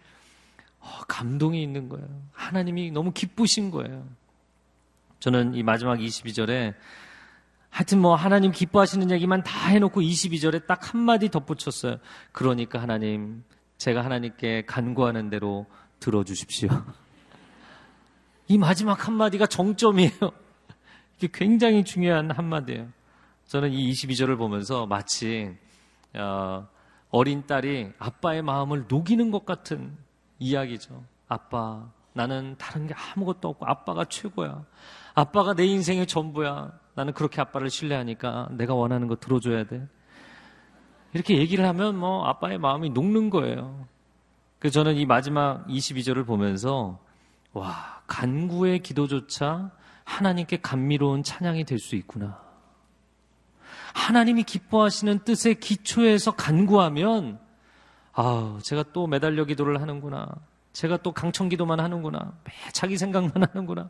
어, 감동이 있는 거예요. 하나님이 너무 기쁘신 거예요. 저는 이 마지막 22절에 하여튼 뭐 하나님 기뻐하시는 얘기만 다 해놓고 22절에 딱 한마디 덧붙였어요. 그러니까 하나님, 제가 하나님께 간구하는 대로 들어주십시오. 이 마지막 한마디가 정점이에요. 이게 굉장히 중요한 한마디예요. 저는 이 22절을 보면서 마치 어, 어린 딸이 아빠의 마음을 녹이는 것 같은 이야기죠. 아빠, 나는 다른 게 아무것도 없고 아빠가 최고야. 아빠가 내 인생의 전부야. 나는 그렇게 아빠를 신뢰하니까 내가 원하는 거 들어줘야 돼. 이렇게 얘기를 하면 뭐 아빠의 마음이 녹는 거예요. 그래서 저는 이 마지막 22절을 보면서 와, 간구의 기도조차 하나님께 감미로운 찬양이 될 수 있구나. 하나님이 기뻐하시는 뜻의 기초에서 간구하면 아, 제가 또 매달려 기도를 하는구나. 제가 또 강청 기도만 하는구나. 매 자기 생각만 하는구나.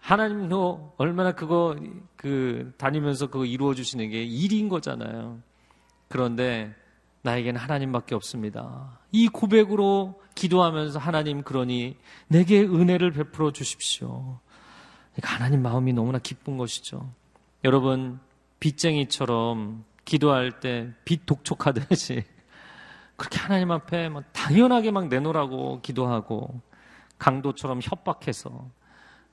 하나님도 얼마나 그거 그 다니면서 그거 이루어 주시는 게 일인 거잖아요. 그런데 나에게는 하나님밖에 없습니다. 이 고백으로 기도하면서 하나님 그러니 내게 은혜를 베풀어 주십시오. 하나님 마음이 너무나 기쁜 것이죠. 여러분 빚쟁이처럼 기도할 때 빚 독촉하듯이 그렇게 하나님 앞에 막 당연하게 막 내놓으라고 기도하고 강도처럼 협박해서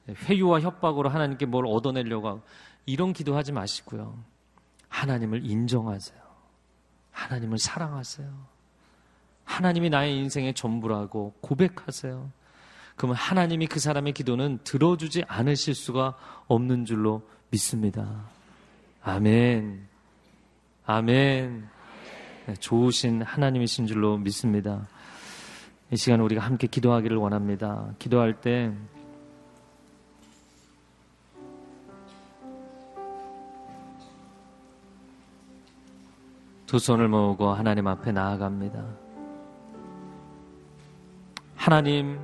회유와 협박으로 하나님께 뭘 얻어내려고 하고 이런 기도하지 마시고요. 하나님을 인정하세요. 하나님을 사랑하세요. 하나님이 나의 인생의 전부라고 고백하세요. 그러면 하나님이 그 사람의 기도는 들어주지 않으실 수가 없는 줄로 믿습니다. 아멘. 아멘. 네, 좋으신 하나님이신 줄로 믿습니다. 이 시간 우리가 함께 기도하기를 원합니다. 기도할 때 두 손을 모으고 하나님 앞에 나아갑니다. 하나님,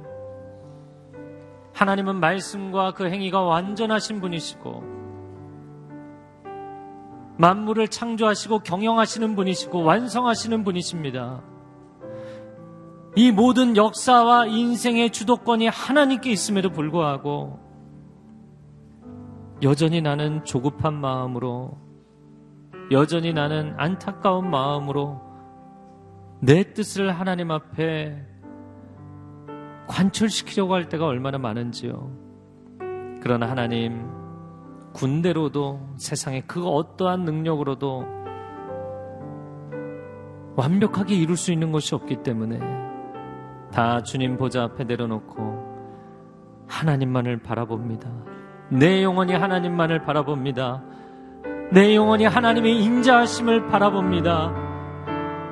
하나님은 말씀과 그 행위가 완전하신 분이시고, 만물을 창조하시고 경영하시는 분이시고 완성하시는 분이십니다. 이 모든 역사와 인생의 주도권이 하나님께 있음에도 불구하고 여전히 나는 조급한 마음으로 여전히 나는 안타까운 마음으로 내 뜻을 하나님 앞에 관철시키려고 할 때가 얼마나 많은지요. 그러나 하나님, 군대로도 세상에 그 어떠한 능력으로도 완벽하게 이룰 수 있는 것이 없기 때문에 다 주님 보좌 앞에 내려놓고 하나님만을 바라봅니다. 내 영혼이 하나님만을 바라봅니다. 내 영혼이 하나님의 인자하심을 바라봅니다.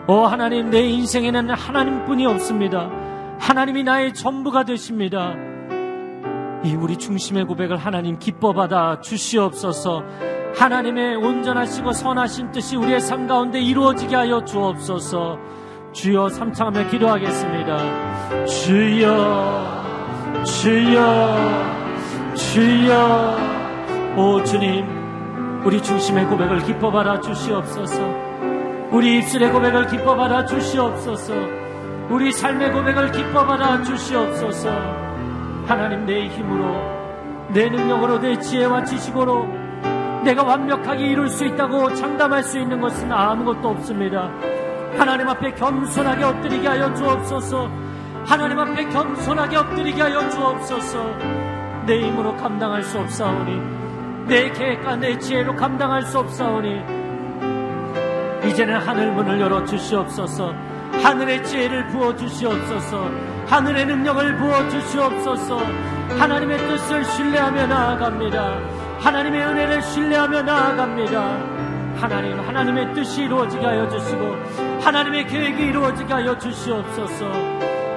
오 하나님 내 인생에는 하나님뿐이 없습니다. 하나님이 나의 전부가 되십니다. 이 우리 중심의 고백을 하나님 기뻐 받아 주시옵소서. 하나님의 온전하시고 선하신 뜻이 우리의 삶 가운데 이루어지게 하여 주옵소서. 주여 삼창하며 기도하겠습니다. 주여, 주여, 주여, 오 주님. 우리 중심의 고백을 기뻐 받아 주시옵소서. 우리 입술의 고백을 기뻐 받아 주시옵소서. 우리 삶의 고백을 기뻐 받아 주시옵소서. 하나님 내 힘으로, 내 능력으로, 내 지혜와 지식으로 내가 완벽하게 이룰 수 있다고 장담할 수 있는 것은 아무것도 없습니다. 하나님 앞에 겸손하게 엎드리게 하여 주옵소서. 하나님 앞에 겸손하게 엎드리게 하여 주옵소서. 내 힘으로 감당할 수 없사오니 내 계획과 내 지혜로 감당할 수 없사오니 이제는 하늘 문을 열어 주시옵소서. 하늘의 지혜를 부어 주시옵소서. 하늘의 능력을 부어 주시옵소서. 하나님의 뜻을 신뢰하며 나아갑니다. 하나님의 은혜를 신뢰하며 나아갑니다. 하나님 하나님의 뜻이 이루어지게 하여 주시고 하나님의 계획이 이루어지게 하여 주시옵소서.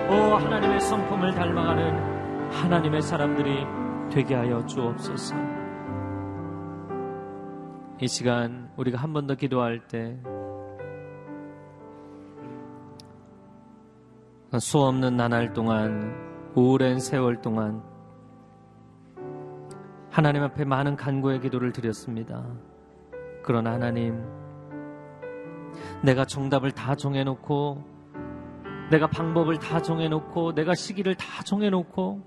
오 하나님의 성품을 닮아가는 하나님의 사람들이 되게 하여 주옵소서 이 시간 우리가 한 번 더 기도할 때 수없는 나날 동안 오랜 세월 동안 하나님 앞에 많은 간구의 기도를 드렸습니다. 그러나 하나님 내가 정답을 다 정해놓고 내가 방법을 다 정해놓고 내가 시기를 다 정해놓고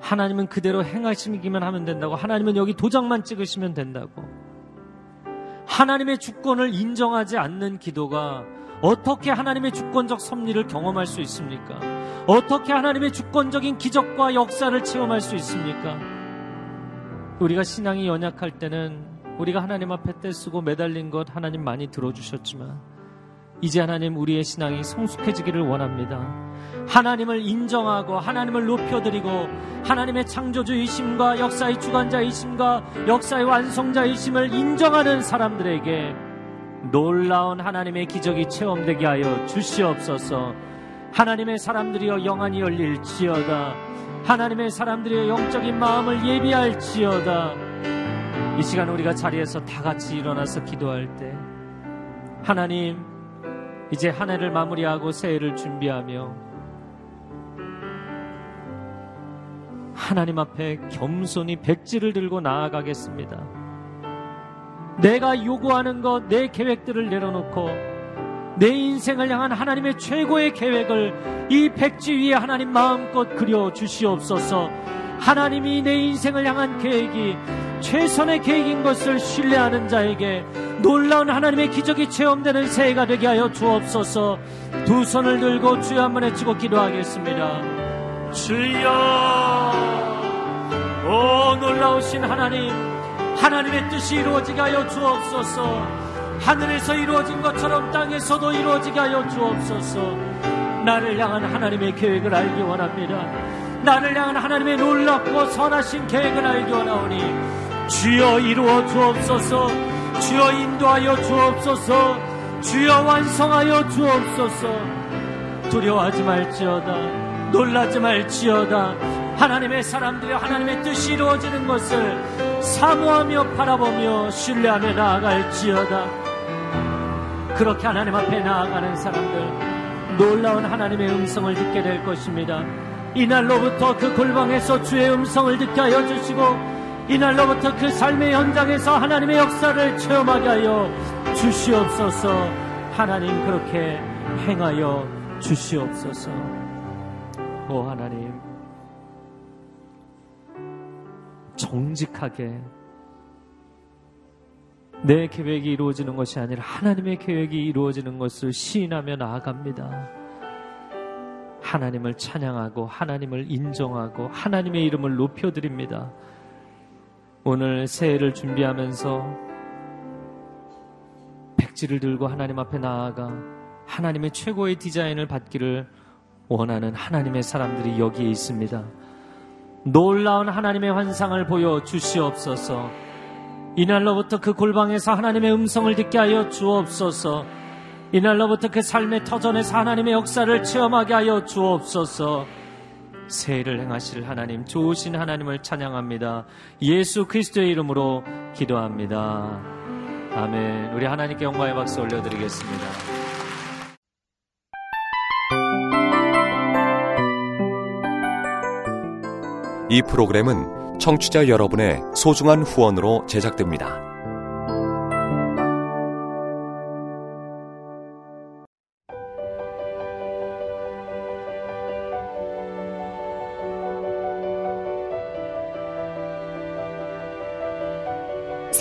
하나님은 그대로 행하시기만 하면 된다고 하나님은 여기 도장만 찍으시면 된다고 하나님의 주권을 인정하지 않는 기도가 어떻게 하나님의 주권적 섭리를 경험할 수 있습니까? 어떻게 하나님의 주권적인 기적과 역사를 체험할 수 있습니까? 우리가 신앙이 연약할 때는 우리가 하나님 앞에 떼쓰고 매달린 것 하나님 많이 들어주셨지만 이제 하나님 우리의 신앙이 성숙해지기를 원합니다. 하나님을 인정하고 하나님을 높여드리고 하나님의 창조주이심과 역사의 주관자이심과 역사의 완성자이심을 인정하는 사람들에게 놀라운 하나님의 기적이 체험되게 하여 주시옵소서. 하나님의 사람들이여 영안이 열릴지어다. 하나님의 사람들이여 영적인 마음을 예비할지어다. 이 시간 우리가 자리에서 다 같이 일어나서 기도할 때 하나님 이제 한 해를 마무리하고 새해를 준비하며 하나님 앞에 겸손히 백지를 들고 나아가겠습니다. 내가 요구하는 것, 내 계획들을 내려놓고 내 인생을 향한 하나님의 최고의 계획을 이 백지 위에 하나님 마음껏 그려 주시옵소서. 하나님이 내 인생을 향한 계획이 최선의 계획인 것을 신뢰하는 자에게 놀라운 하나님의 기적이 체험되는 새해가 되게 하여 주옵소서. 두 손을 들고 주여 한번 외치고 기도하겠습니다. 주여, 오 놀라우신 하나님, 하나님의 뜻이 이루어지게 하여 주옵소서. 하늘에서 이루어진 것처럼 땅에서도 이루어지게 하여 주옵소서. 나를 향한 하나님의 계획을 알기 원합니다. 나를 향한 하나님의 놀랍고 선하신 계획을 알기 원하오니 주여 이루어 주옵소서. 주여 인도하여 주옵소서. 주여 완성하여 주옵소서. 두려워하지 말지어다. 놀라지 말지어다. 하나님의 사람들이 하나님의 뜻이 이루어지는 것을 사모하며 바라보며 신뢰하며 나아갈지어다. 그렇게 하나님 앞에 나아가는 사람들 놀라운 하나님의 음성을 듣게 될 것입니다. 이날로부터 그 골방에서 주의 음성을 듣게 하여 주시고 이날로부터 그 삶의 현장에서 하나님의 역사를 체험하게 하여 주시옵소서. 하나님 그렇게 행하여 주시옵소서. 오 하나님 정직하게 내 계획이 이루어지는 것이 아니라 하나님의 계획이 이루어지는 것을 시인하며 나아갑니다. 하나님을 찬양하고 하나님을 인정하고 하나님의 이름을 높여드립니다. 오늘 새해를 준비하면서 백지를 들고 하나님 앞에 나아가 하나님의 최고의 디자인을 받기를 원하는 하나님의 사람들이 여기에 있습니다. 놀라운 하나님의 환상을 보여 주시옵소서. 이날로부터 그 골방에서 하나님의 음성을 듣게 하여 주옵소서. 이날로부터 그 삶의 터전에서 하나님의 역사를 체험하게 하여 주옵소서. 새해를 행하실 하나님, 좋으신 하나님을 찬양합니다. 예수 그리스도의 이름으로 기도합니다. 아멘. 우리 하나님께 영광의 박수 올려드리겠습니다. 이 프로그램은 청취자 여러분의 소중한 후원으로 제작됩니다.